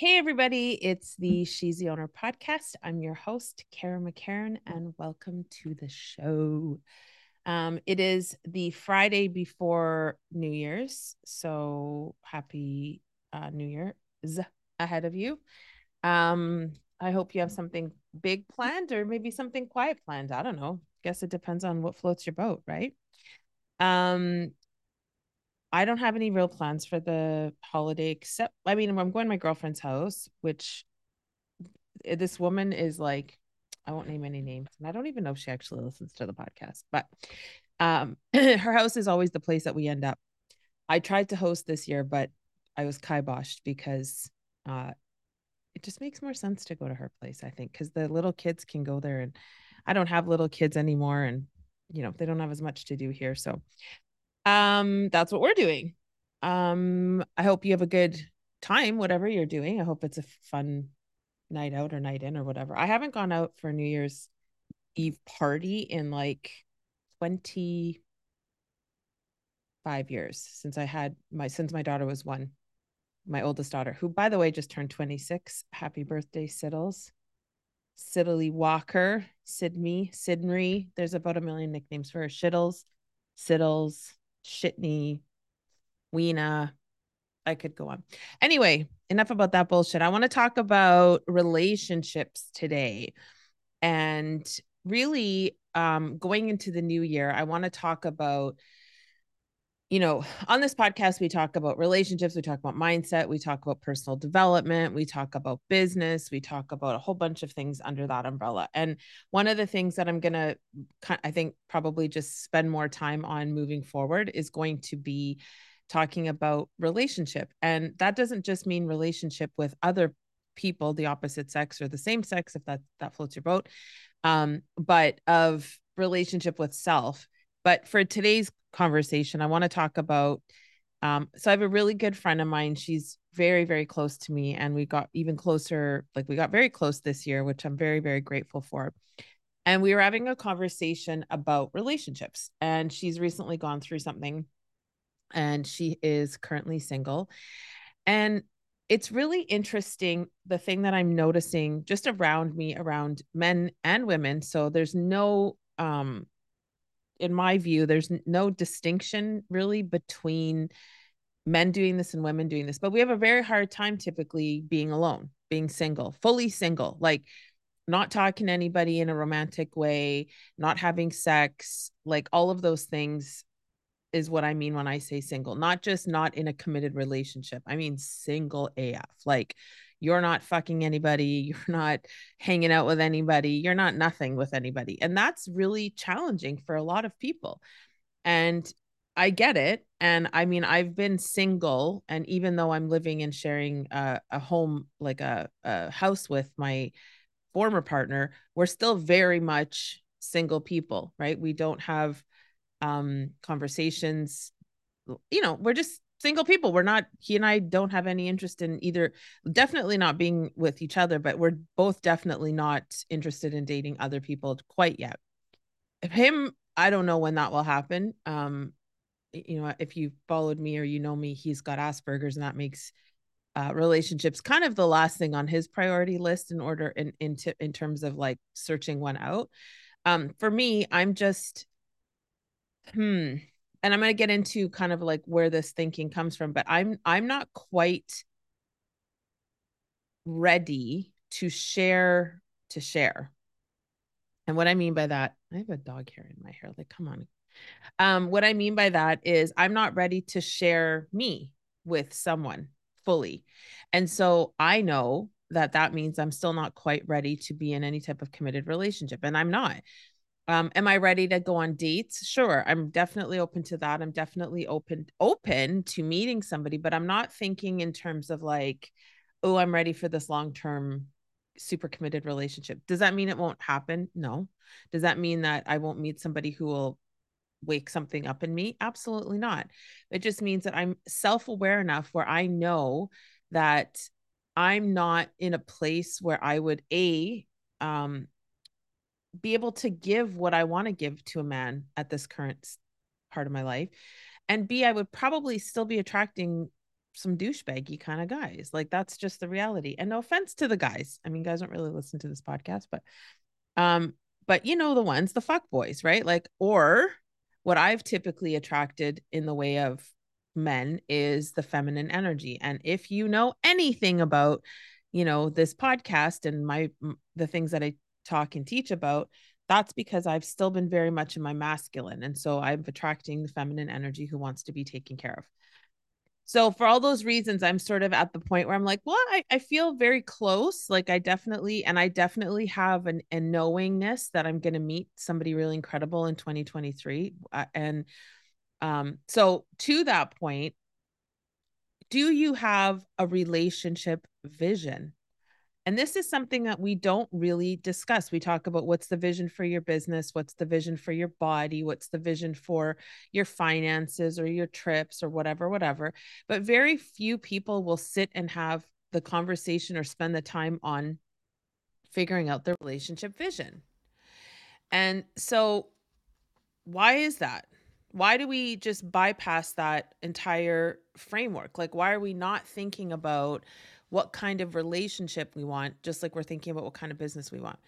Hey, everybody, it's the She's the Owner podcast. I'm your host, Kara McCarran, and welcome to the show. Um, it is the Friday before New Year's, so happy uh, New Year's ahead of you. Um, I hope you have something big planned or maybe something quiet planned. I don't know. Guess it depends on what floats your boat, right? Um, I don't have any real plans for the holiday except I mean I'm going to my girlfriend's house, which eh, this woman is like I won't name any names and I don't even know if she actually listens to the podcast, but um her house is always the place that we end up. I tried to host this year, but I was kiboshed because uh it just makes more sense to go to her place, I think, because the little kids can go there and I don't have little kids anymore and you know they don't have as much to do here. So um that's what we're doing. Um i hope you have a good time whatever you're doing. I hope it's a fun night out or night in or whatever. I haven't gone out for a new year's eve party in like 25 years since i had my since my daughter was one my oldest daughter who by the way just turned 26 happy birthday siddles. Siddley Walker, Sydney, Sydney. There's about a million nicknames for her. Shittles, Siddles, Shitney, Weena. I could go on. Anyway, enough about that bullshit. I want to talk about relationships today. And really, um, going into the new year, I want to talk about you know, on this podcast, we talk about relationships, we talk about mindset, we talk about personal development, we talk about business, we talk about a whole bunch of things under that umbrella. And one of the things that I'm going to, I think, probably just spend more time on moving forward is going to be talking about relationship. And that doesn't just mean relationship with other people, the opposite sex or the same sex, if that, that floats your boat, um, but of relationship with self. But for today's conversation, I want to talk about. Um, so I have a really good friend of mine. She's very, very close to me, and we got even closer. Like we got very close this year, which I'm very, very grateful for. And we were having a conversation about relationships, and she's recently gone through something, and she is currently single, and it's really interesting the thing that i'm noticing just around me around men and women so there's no um in my view, there's no distinction really between men doing this and women doing this, but we have a very hard time typically being alone, being single, fully single, like not talking to anybody in a romantic way, not having sex, like all of those things is what I mean when I say single, not just not in a committed relationship. I mean single AF. Like you're not fucking anybody, you're not hanging out with anybody, you're not nothing with anybody. And that's really challenging for a lot of people. And I get it. And I mean, I've been single, and even though I'm living and sharing a, a home, like a, a house with my former partner, we're still very much single people, right? We don't have um conversations you know we're just single people. We're not he and i don't have any interest in either definitely not being with each other but we're both definitely not interested in dating other people quite yet. Him i don't know when that will happen. Um you know if you followed me or you know me he's got asperger's and that makes uh, relationships kind of the last thing on his priority list in order in in, t- in terms of like searching one out. Um for me i'm just hmm and i'm going to get into kind of like where this thinking comes from but i'm i'm not quite ready to share to share. And what i mean by that i have a dog hair in my hair like come on. Um what i mean by that is i'm not ready to share me with someone fully. And so i know that that means i'm still not quite ready to be in any type of committed relationship and i'm not um, am I ready to go on dates? Sure. I'm definitely open to that. I'm definitely open open to meeting somebody, but I'm not thinking in terms of like, oh, I'm ready for this long-term super committed relationship. Does that mean it won't happen? No. Does that mean that I won't meet somebody who will wake something up in me? Absolutely not. It just means that I'm self-aware enough where I know that I'm not in a place where I would a um be able to give what I want to give to a man at this current part of my life. And B, I would probably still be attracting some douchebaggy kind of guys. Like that's just the reality. And no offense to the guys. I mean, guys don't really listen to this podcast, but um, but you know the ones, the fuck boys, right? Like, or what I've typically attracted in the way of men is the feminine energy. And if you know anything about, you know, this podcast and my the things that I talk and teach about, that's because I've still been very much in my masculine. And so I'm attracting the feminine energy who wants to be taken care of. So for all those reasons, I'm sort of at the point where I'm like, well, I, I feel very close. Like I definitely, and I definitely have an, a knowingness that I'm going to meet somebody really incredible in 2023. Uh, and um, so to that point, do you have a relationship vision? And this is something that we don't really discuss. We talk about what's the vision for your business, what's the vision for your body, what's the vision for your finances or your trips or whatever, whatever. But very few people will sit and have the conversation or spend the time on figuring out their relationship vision. And so, why is that? Why do we just bypass that entire framework? Like, why are we not thinking about what kind of relationship we want, just like we're thinking about what kind of business we want.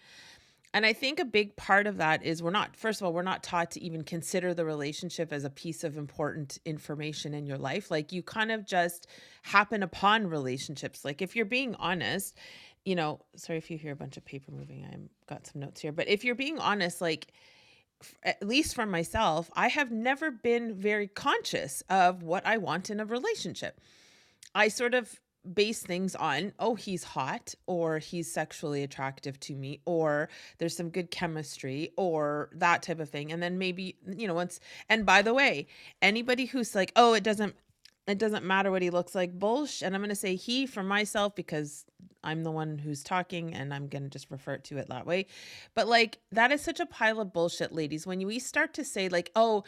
And I think a big part of that is we're not, first of all, we're not taught to even consider the relationship as a piece of important information in your life. Like you kind of just happen upon relationships. Like if you're being honest, you know, sorry if you hear a bunch of paper moving, I've got some notes here, but if you're being honest, like, at least for myself, I have never been very conscious of what I want in a relationship. I sort of base things on oh he's hot or he's sexually attractive to me or there's some good chemistry or that type of thing. And then maybe you know once and by the way anybody who's like oh it doesn't it doesn't matter what he looks like bullshit and i'm going to say he for myself because i'm the one who's talking and i'm going to just refer to it that way. But like that is such a pile of bullshit ladies. When we start to say like oh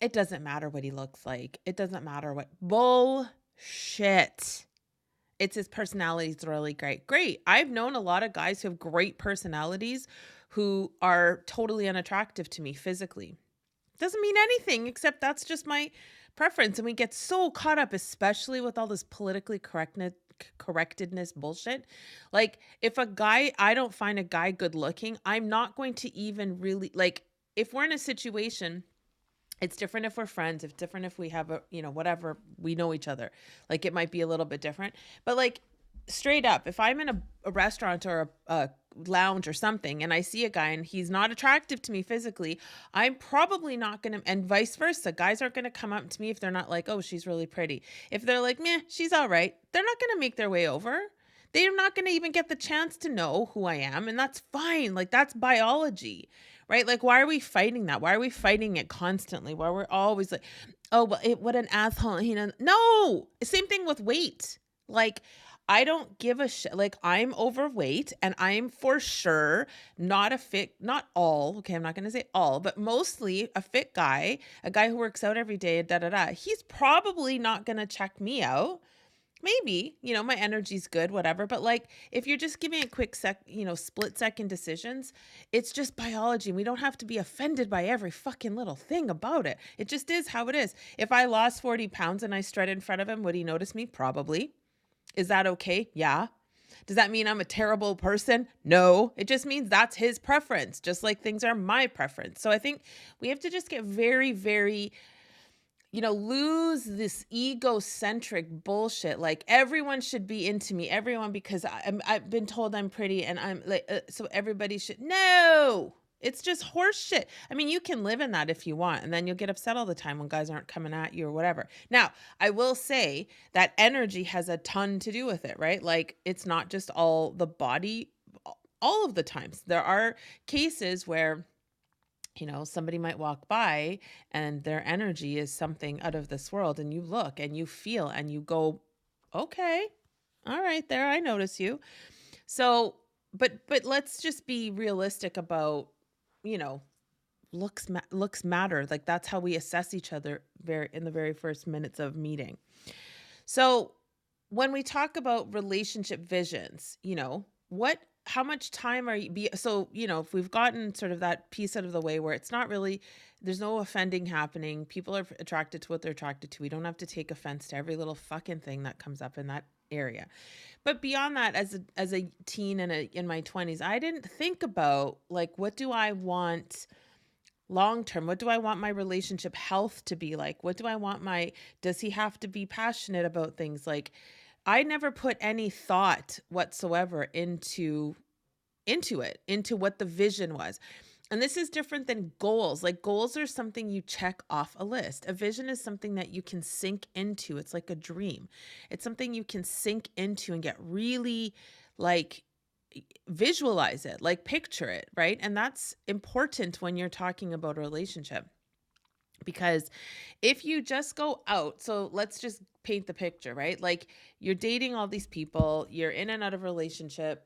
it doesn't matter what he looks like it doesn't matter what bullshit it's his personality is really great. Great. I've known a lot of guys who have great personalities who are totally unattractive to me physically. Doesn't mean anything except that's just my preference. And we get so caught up, especially with all this politically correctness correctedness bullshit. Like if a guy I don't find a guy good looking, I'm not going to even really like if we're in a situation it's different if we're friends it's different if we have a you know whatever we know each other. Like it might be a little bit different but like straight up if i'm in a, a restaurant or a, a lounge or something and i see a guy and he's not attractive to me physically i'm probably not gonna and vice versa guys aren't gonna come up to me if they're not like oh she's really pretty. If they're like meh she's all right they're not gonna make their way over. They're not gonna even get the chance to know who i am and that's fine like that's biology right? Like, why are we fighting that? Why are we fighting it constantly? Why we're always like, oh, well, it, what an asshole. You know, no, same thing with weight. Like, I don't give a shit. Like, I'm overweight and I'm for sure not a fit, not all, okay, I'm not going to say all, but mostly a fit guy, a guy who works out every day, da da da. He's probably not going to check me out maybe you know my energy's good whatever but like if you're just giving a quick sec you know split second decisions it's just biology we don't have to be offended by every fucking little thing about it. It just is how it is. If i lost 40 pounds and i strut in front of him would he notice me? Probably. Is that okay? Yeah. Does that mean i'm a terrible person? No. It just means that's his preference just like things are my preference. So i think we have to just get very very you know, lose this egocentric bullshit. Like everyone should be into me, everyone because I, have been told I'm pretty, and I'm like, uh, so everybody should. No, it's just horse shit. I mean, you can live in that if you want, and then you'll get upset all the time when guys aren't coming at you or whatever. Now, I will say that energy has a ton to do with it, right? Like it's not just all the body all of the times. There are cases where you know, somebody might walk by and their energy is something out of this world, and you look and you feel and you go, okay, all right, there, I notice you. So, but but let's just be realistic about, you know, looks ma- looks matter. Like that's how we assess each other very in the very first minutes of meeting. So, when we talk about relationship visions, you know, what how much time are you be so you know if we've gotten sort of that piece out of the way where it's not really there's no offending happening people are attracted to what they're attracted to we don't have to take offense to every little fucking thing that comes up in that area. But beyond that as a as a teen and a, in my 20s i didn't think about like what do i want long term what do i want my relationship health to be like? What do i want my does he have to be passionate about things? Like I never put any thought whatsoever into into it, into what the vision was. And this is different than goals. Like goals are something you check off a list. A vision is something that you can sink into. It's like a dream. It's something you can sink into and get really like visualize it, like picture it, right? And that's important when you're talking about a relationship. Because if you just go out, so let's just paint the picture, right? Like you're dating all these people, you're in and out of relationship,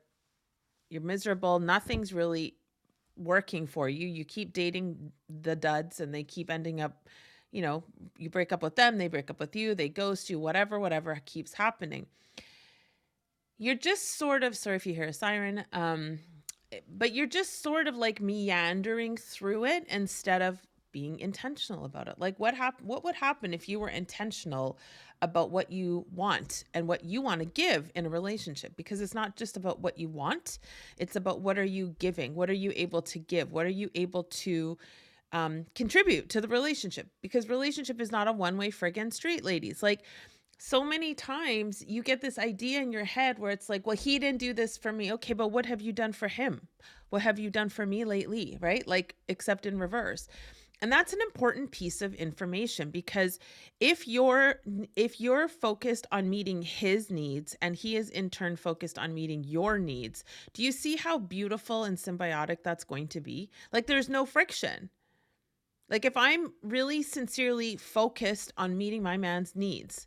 you're miserable, nothing's really working for you. You keep dating the duds and they keep ending up, you know, you break up with them, they break up with you, they ghost you, whatever, whatever keeps happening. You're just sort of, sorry if you hear a siren, um, but you're just sort of like meandering through it instead of being intentional about it. Like what hap- what would happen if you were intentional about what you want and what you want to give in a relationship? Because it's not just about what you want it's about what are you giving? What are you able to give? What are you able to um, contribute to the relationship? Because relationship is not a one-way friggin' street ladies. Like so many times you get this idea in your head where it's like well he didn't do this for me. Okay but what have you done for him? What have you done for me lately right? Like except in reverse and that's an important piece of information because if you're if you're focused on meeting his needs and he is in turn focused on meeting your needs, do you see how beautiful and symbiotic that's going to be? Like there's no friction. Like if I'm really sincerely focused on meeting my man's needs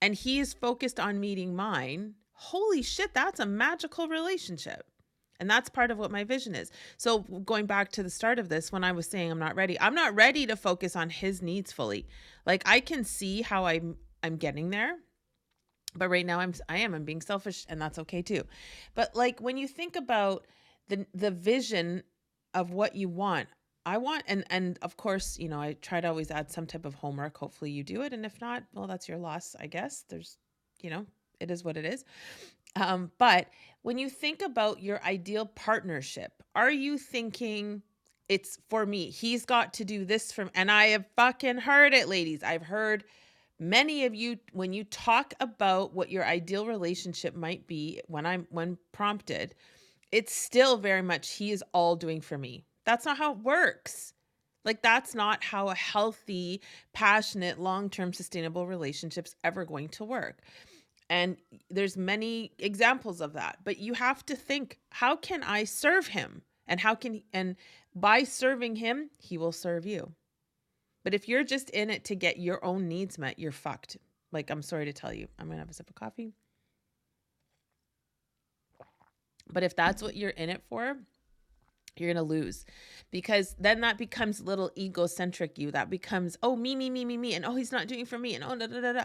and he is focused on meeting mine, holy shit, that's a magical relationship. And that's part of what my vision is. So, going back to the start of this, when I was saying I'm not ready, I'm not ready to focus on his needs fully. Like I can see how I'm I'm getting there. But right now I'm I am I'm being selfish and that's okay too. But like when you think about the the vision of what you want, I want and and of course, you know, I try to always add some type of homework. Hopefully you do it and if not, well that's your loss, I guess. There's you know, it is what it is. Um, but when you think about your ideal partnership, are you thinking it's for me? He's got to do this from, and I have fucking heard it, ladies. I've heard many of you when you talk about what your ideal relationship might be when I'm when prompted, it's still very much he is all doing for me. That's not how it works. Like that's not how a healthy, passionate, long-term sustainable relationship's ever going to work and there's many examples of that but you have to think how can i serve him? And how can and by serving him he will serve you. But if you're just in it to get your own needs met you're fucked. Like i'm sorry to tell you i'm gonna have a sip of coffee. But if that's what you're in it for you're going to lose. Because then that becomes little egocentric you that becomes oh me me me me me and oh he's not doing for me and oh da da da da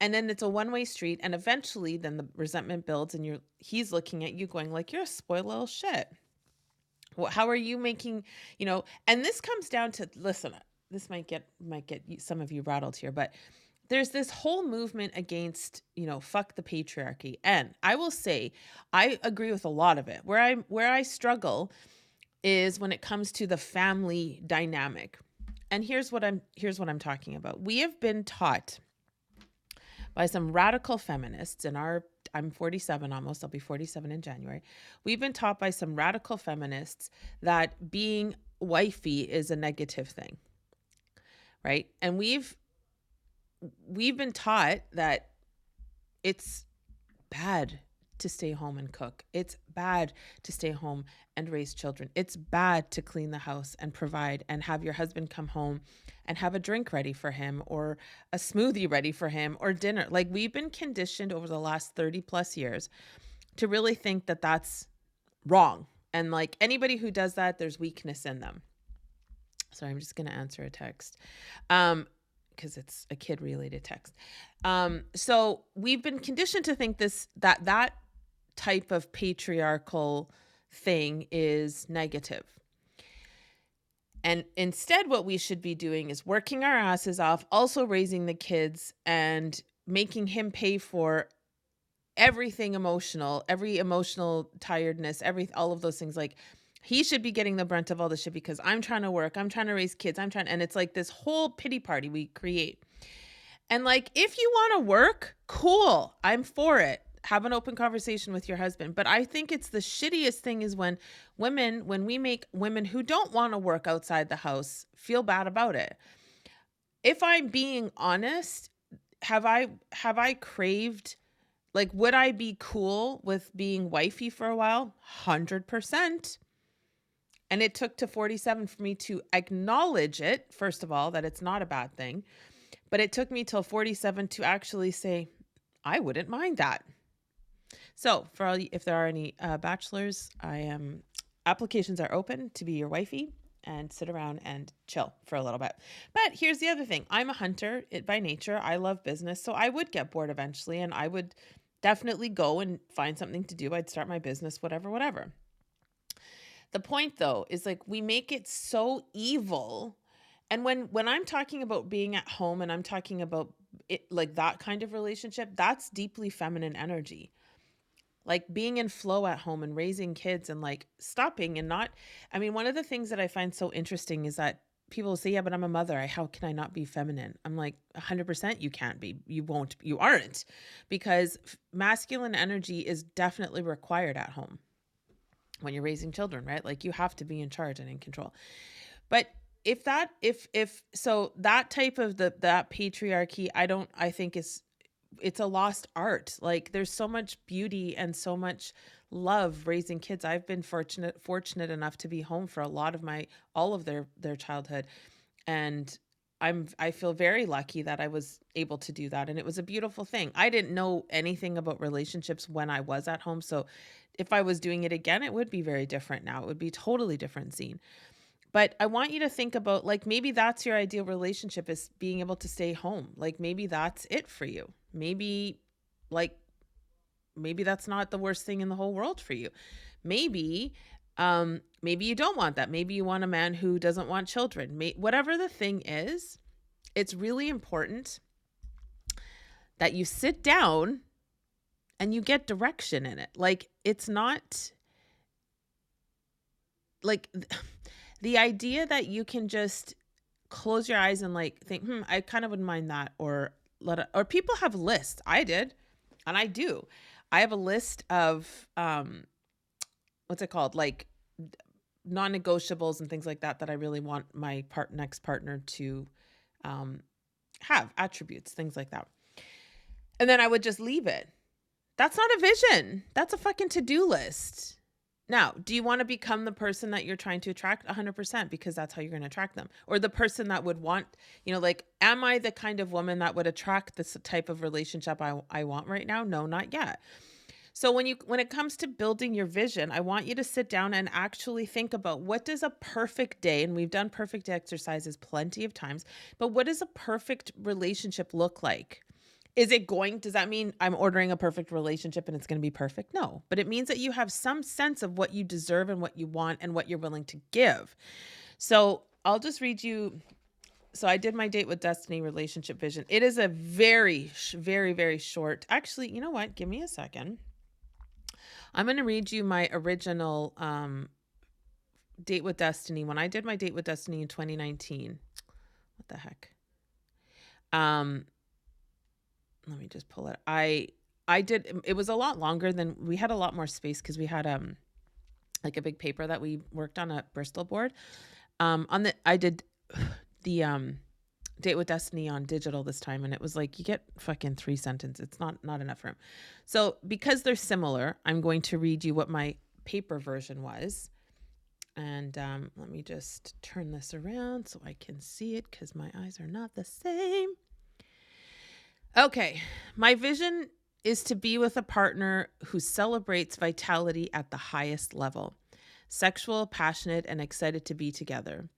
and then it's a one-way street and eventually then the resentment builds and you're he's looking at you going like you're a spoiled little shit. Well, how are you making you know and this comes down to listen uh, this might get might get some of you rattled here but there's this whole movement against you know fuck the patriarchy and i will say i agree with a lot of it. Where i where i struggle is when it comes to the family dynamic. And here's what i'm here's what i'm talking about. We have been taught by some radical feminists in our I'm 47 almost, I'll be 47 in January. We've been taught by some radical feminists that being wifey is a negative thing. Right? And we've we've been taught that it's bad to stay home and cook. It's bad to stay home and raise children. It's bad to clean the house and provide and have your husband come home and have a drink ready for him or a smoothie ready for him or dinner. Like we've been conditioned over the last 30 plus years to really think that that's wrong. And like anybody who does that, there's weakness in them. Sorry, I'm just going to answer a text. Um, because it's a kid related text. Um, so we've been conditioned to think this that that type of patriarchal thing is negative. And instead, what we should be doing is working our asses off, also raising the kids and making him pay for everything emotional, every emotional tiredness, every all of those things. Like he should be getting the brunt of all this shit because I'm trying to work, I'm trying to raise kids, I'm trying, and it's like this whole pity party we create. And like, if you want to work, cool, I'm for it have an open conversation with your husband. But I think it's the shittiest thing is when women, when we make women who don't want to work outside the house feel bad about it. If I'm being honest, have I have I craved like would I be cool with being wifey for a while? 100%. And it took to 47 for me to acknowledge it, first of all, that it's not a bad thing. But it took me till 47 to actually say, I wouldn't mind that. So, for all if there are any uh, bachelors, I am applications are open to be your wifey and sit around and chill for a little bit. But here's the other thing: I'm a hunter it, by nature. I love business, so I would get bored eventually, and I would definitely go and find something to do. I'd start my business, whatever, whatever. The point though is like we make it so evil. And when when I'm talking about being at home and I'm talking about it like that kind of relationship, that's deeply feminine energy like being in flow at home and raising kids and like stopping and not i mean one of the things that i find so interesting is that people say yeah but i'm a mother. I, how can i not be feminine? I'm like 100% you can't be. You won't you aren't. Because masculine energy is definitely required at home when you're raising children right? Like you have to be in charge and in control. But if that if if so that type of the that patriarchy i don't i think is it's a lost art. Like there's so much beauty and so much love raising kids. I've been fortunate fortunate enough to be home for a lot of my all of their their childhood and I'm I feel very lucky that I was able to do that and it was a beautiful thing. I didn't know anything about relationships when I was at home, so if I was doing it again, it would be very different now. It would be totally different scene. But I want you to think about like maybe that's your ideal relationship is being able to stay home. Like maybe that's it for you. Maybe like maybe that's not the worst thing in the whole world for you. Maybe um maybe you don't want that. Maybe you want a man who doesn't want children. May- whatever the thing is, it's really important that you sit down and you get direction in it. Like it's not like the idea that you can just close your eyes and like think, hmm, I kind of wouldn't mind that, or let it, or people have lists. I did, and I do. I have a list of um, what's it called, like non-negotiables and things like that that I really want my part next partner to um, have attributes, things like that. And then I would just leave it. That's not a vision. That's a fucking to-do list. Now, do you want to become the person that you're trying to attract? 100% because that's how you're going to attract them. Or the person that would want, you know, like, am I the kind of woman that would attract this type of relationship I, I want right now? No, not yet. So when you when it comes to building your vision, I want you to sit down and actually think about what does a perfect day and we've done perfect exercises plenty of times, but what does a perfect relationship look like? Is it going, does that mean I'm ordering a perfect relationship and it's going to be perfect? No, but it means that you have some sense of what you deserve and what you want and what you're willing to give. So I'll just read you. So I did my date with Destiny relationship vision. It is a very, very, very short. Actually, you know what? Give me a second. I'm going to read you my original um, date with Destiny. When I did my date with Destiny in 2019, what the heck? Um, let me just pull it. I I did it was a lot longer than we had a lot more space because we had um like a big paper that we worked on a Bristol board. Um on the I did the um date with destiny on digital this time and it was like you get fucking three sentences it's not not enough room so because they're similar i'm going to read you what my paper version was and um, let me just turn this around so i can see it because my eyes are not the same Okay. My vision is to be with a partner who celebrates vitality at the highest level, sexual, passionate, and excited to be together.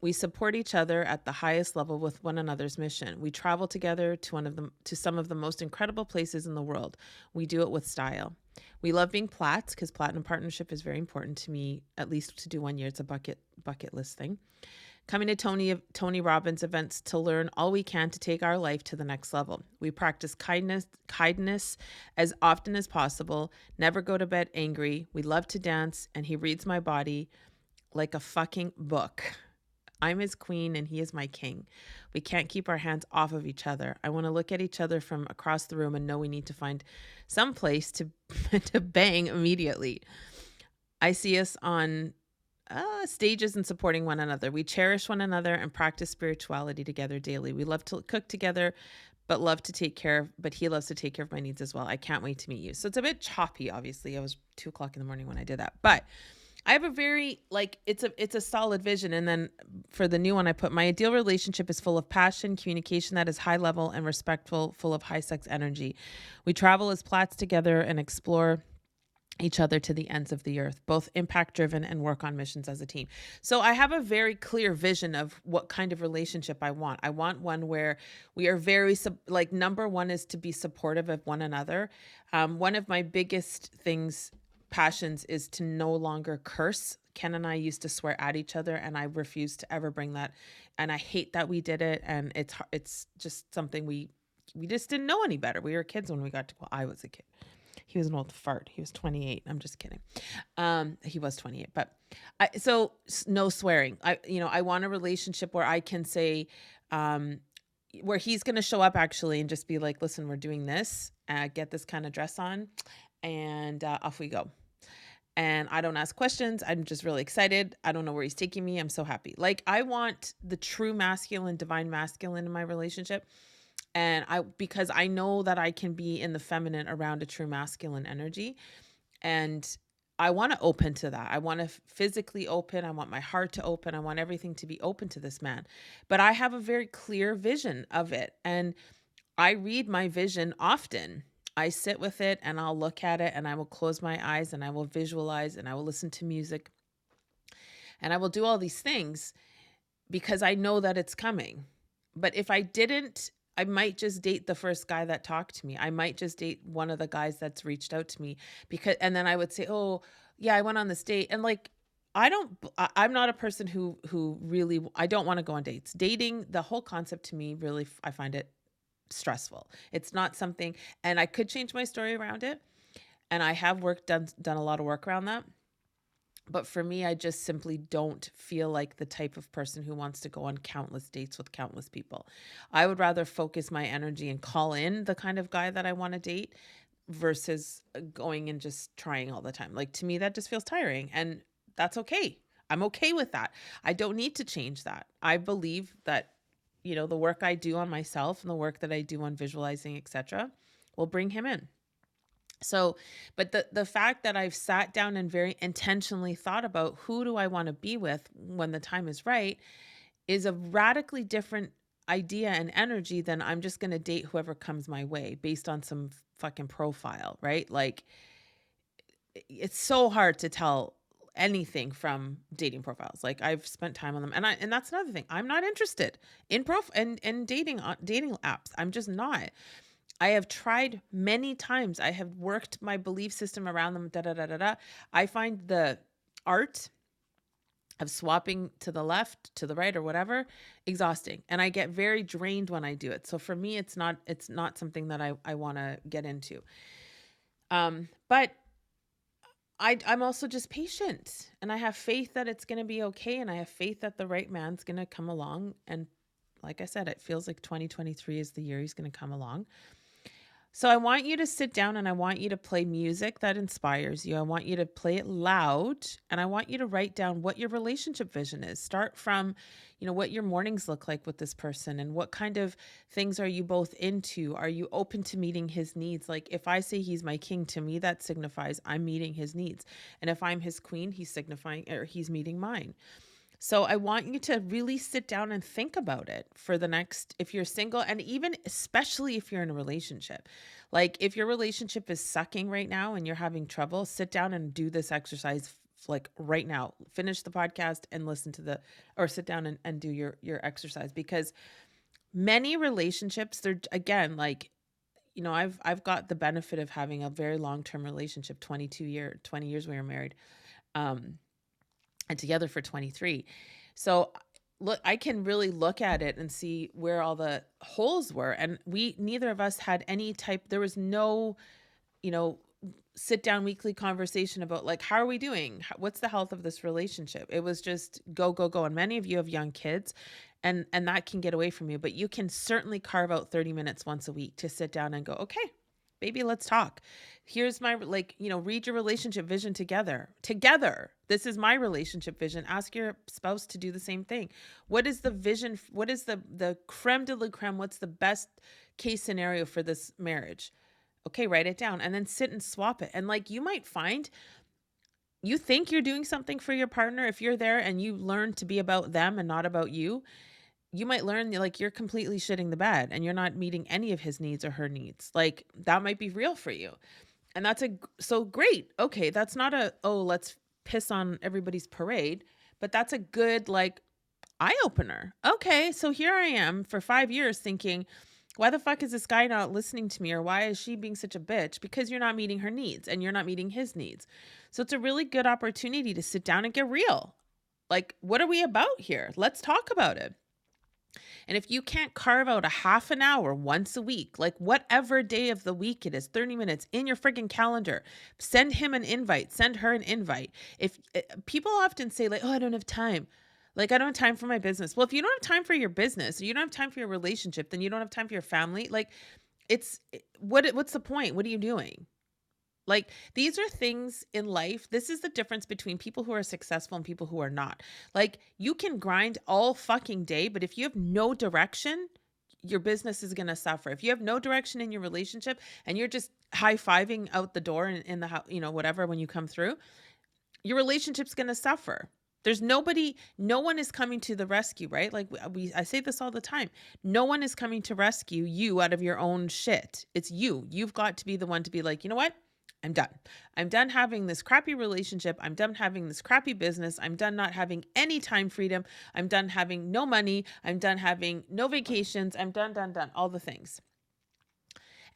We support each other at the highest level with one another's mission. We travel together to one of the to some of the most incredible places in the world. We do it with style. We love being plats because platinum partnership is very important to me, at least to do one year. It's a bucket bucket list thing. Coming to Tony Tony Robbins events to learn all we can to take our life to the next level. We practice kindness kindness as often as possible. Never go to bed angry. We love to dance, and he reads my body like a fucking book. I'm his queen and he is my king. We can't keep our hands off of each other. I want to look at each other from across the room and know we need to find some place to to bang immediately. I see us on uh, stages in supporting one another. We cherish one another and practice spirituality together daily. We love to cook together, but love to take care of, but he loves to take care of my needs as well. I can't wait to meet you. So it's a bit choppy, obviously. I was two o'clock in the morning when I did that, but I have a very like it's a it's a solid vision and then for the new one I put my ideal relationship is full of passion, communication that is high level and respectful, full of high sex energy. We travel as plats together and explore each other to the ends of the earth, both impact driven and work on missions as a team. So I have a very clear vision of what kind of relationship I want. I want one where we are very like number one is to be supportive of one another. Um, one of my biggest things passions is to no longer curse. Ken and I used to swear at each other, and I refuse to ever bring that. And I hate that we did it. And it's it's just something we we just didn't know any better. We were kids when we got to. Well, I was a kid. He was an old fart. He was 28. I'm just kidding. Um, he was 28, but I, so no swearing. I you know I want a relationship where I can say. Um, where he's going to show up actually and just be like, listen, we're doing this, uh, get this kind of dress on, and uh, off we go and I don't ask questions. I'm just really excited. I don't know where he's taking me. I'm so happy. Like I want the true masculine, divine masculine in my relationship. And I because I know that I can be in the feminine around a true masculine energy. And I want to open to that. I want to physically open. I want my heart to open. I want everything to be open to this man. But I have a very clear vision of it. And I read my vision often I sit with it and I'll look at it and I will close my eyes and I will visualize and I will listen to music and I will do all these things because I know that it's coming. But if I didn't, I might just date the first guy that talked to me. I might just date one of the guys that's reached out to me because, and then I would say, oh, yeah, I went on this date. And like, I don't, I'm not a person who, who really, I don't want to go on dates. Dating, the whole concept to me, really, I find it stressful. It's not something, and I could change my story around it. And I have worked done done a lot of work around that. But for me, I just simply don't feel like the type of person who wants to go on countless dates with countless people. I would rather focus my energy and call in the kind of guy that I want to date versus uh, going and just trying all the time. Like to me, that just feels tiring. And that's okay. I'm okay with that. I don't need to change that. I believe that you know the work i do on myself and the work that i do on visualizing etc will bring him in so but the the fact that i've sat down and very intentionally thought about who do i want to be with when the time is right is a radically different idea and energy than i'm just going to date whoever comes my way based on some fucking profile right like it's so hard to tell anything from dating profiles. Like I've spent time on them, and I and that's another thing. I'm not interested in prof and and dating uh, dating apps. I'm just not. I have tried many times. I have worked my belief system around them. Da da da da da. I find the art of swapping to the left, to the right, or whatever exhausting, and I get very drained when I do it. So for me, it's not it's not something that I I want to get into. Um, but I, I'm also just patient and I have faith that it's going to be okay. And I have faith that the right man's going to come along. And like I said, it feels like 2023 is the year he's going to come along. So I want you to sit down and I want you to play music that inspires you. I want you to play it loud and I want you to write down what your relationship vision is. Start from, you know, what your mornings look like with this person and what kind of things are you both into? Are you open to meeting his needs? Like if I say he's my king, to me that signifies I'm meeting his needs. And if I'm his queen, he's signifying or he's meeting mine. So I want you to really sit down and think about it for the next, if you're single, and even especially if you're in a relationship. Like if your relationship is sucking right now and you're having trouble, sit down and do this exercise like right now. Finish the podcast and listen to the or sit down and, and do your your exercise because many relationships they're again like you know i've i've got the benefit of having a very long-term relationship 22 year 20 years we were married um and together for 23 so look i can really look at it and see where all the holes were and we neither of us had any type there was no you know sit down weekly conversation about like how are we doing? What's the health of this relationship? It was just go go go and many of you have young kids and and that can get away from you but you can certainly carve out 30 minutes once a week to sit down and go okay baby let's talk. Here's my like you know read your relationship vision together together. This is my relationship vision. Ask your spouse to do the same thing. What is the vision what is the the creme de la creme? What's the best case scenario for this marriage? Okay write it down and then sit and swap it. And like you might find you think you're doing something for your partner if you're there and you learn to be about them and not about you you might learn like you're completely shitting the bed and you're not meeting any of his needs or her needs. Like that might be real for you. And that's a so great. Okay, that's not a oh, let's piss on everybody's parade, but that's a good like eye opener. Okay, so here I am for 5 years thinking why the fuck is this guy not listening to me or why is she being such a bitch because you're not meeting her needs and you're not meeting his needs. So it's a really good opportunity to sit down and get real. Like what are we about here? Let's talk about it. And if you can't carve out a half an hour once a week, like whatever day of the week it is, 30 minutes in your friggin' calendar, send him an invite, send her an invite. If uh, people often say, like, oh, I don't have time. Like, I don't have time for my business. Well, if you don't have time for your business, you don't have time for your relationship, then you don't have time for your family. Like, it's eh, what what's the point? What are you doing? Like these are things in life. This is the difference between people who are successful and people who are not. Like you can grind all fucking day, but if you have no direction, your business is going to suffer. If you have no direction in your relationship and you're just high-fiving out the door in, in the house, you know, whatever when you come through, your relationship's going to suffer. There's nobody, no one is coming to the rescue, right? Like we, I say this all the time. No one is coming to rescue you out of your own shit. It's you. You've got to be the one to be like, you know what? I'm done. I'm done having this crappy relationship. I'm done having this crappy business. I'm done not having any time freedom. I'm done having no money. I'm done having no vacations. I'm done, done, done, all the things.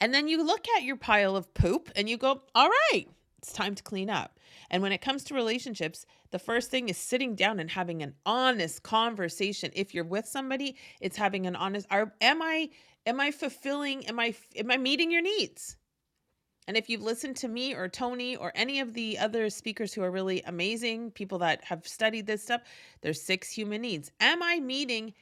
And then you look at your pile of poop and you go, all right, it's time to clean up. And when it comes to relationships, the first thing is sitting down and having an honest conversation. If you're with somebody, it's having an honest are am I am I fulfilling am I am I meeting your needs? And if you've listened to me or Tony or any of the other speakers who are really amazing, people that have studied this stuff, there's six human needs. Am I meeting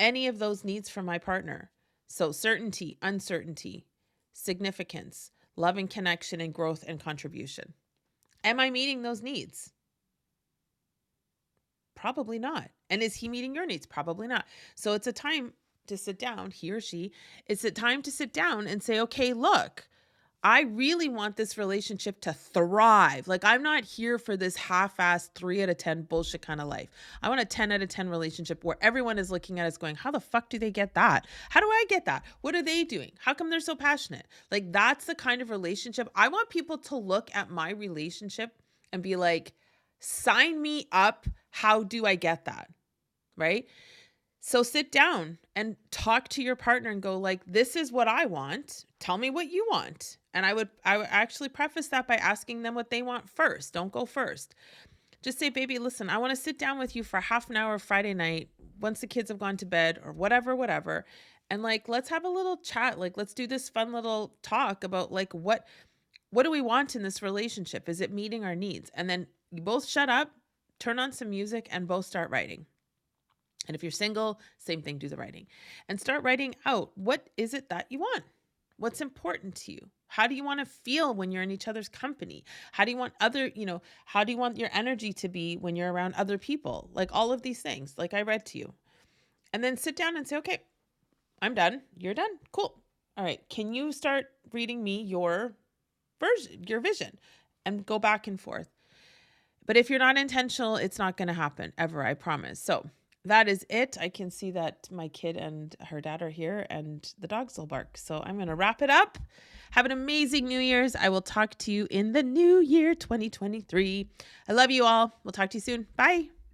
any of those needs for my partner? So, certainty, uncertainty, significance, loving connection, and growth and contribution. Am I meeting those needs? Probably not. And is he meeting your needs? Probably not. So, it's a time to sit down, he or she, it's a time to sit down and say, okay, look, I really want this relationship to thrive. Like, I'm not here for this half assed three out of 10 bullshit kind of life. I want a 10 out of 10 relationship where everyone is looking at us going, How the fuck do they get that? How do I get that? What are they doing? How come they're so passionate? Like, that's the kind of relationship I want people to look at my relationship and be like, Sign me up. How do I get that? Right? So sit down and talk to your partner and go like this is what I want. Tell me what you want. And I would I would actually preface that by asking them what they want first. Don't go first. Just say, "Baby, listen, I want to sit down with you for half an hour Friday night once the kids have gone to bed or whatever whatever." And like let's have a little chat. Like let's do this fun little talk about like what what do we want in this relationship? Is it meeting our needs? And then you both shut up, turn on some music and both start writing. And if you're single, same thing, do the writing. And start writing out what is it that you want? What's important to you? How do you want to feel when you're in each other's company? How do you want other, you know, how do you want your energy to be when you're around other people? Like all of these things, like I read to you. And then sit down and say, okay, I'm done. You're done. Cool. All right. Can you start reading me your version, your vision, and go back and forth? But if you're not intentional, it's not going to happen ever, I promise. So that is it. I can see that my kid and her dad are here and the dogs will bark. So I'm going to wrap it up. Have an amazing New Year's. I will talk to you in the new year 2023. I love you all. We'll talk to you soon. Bye.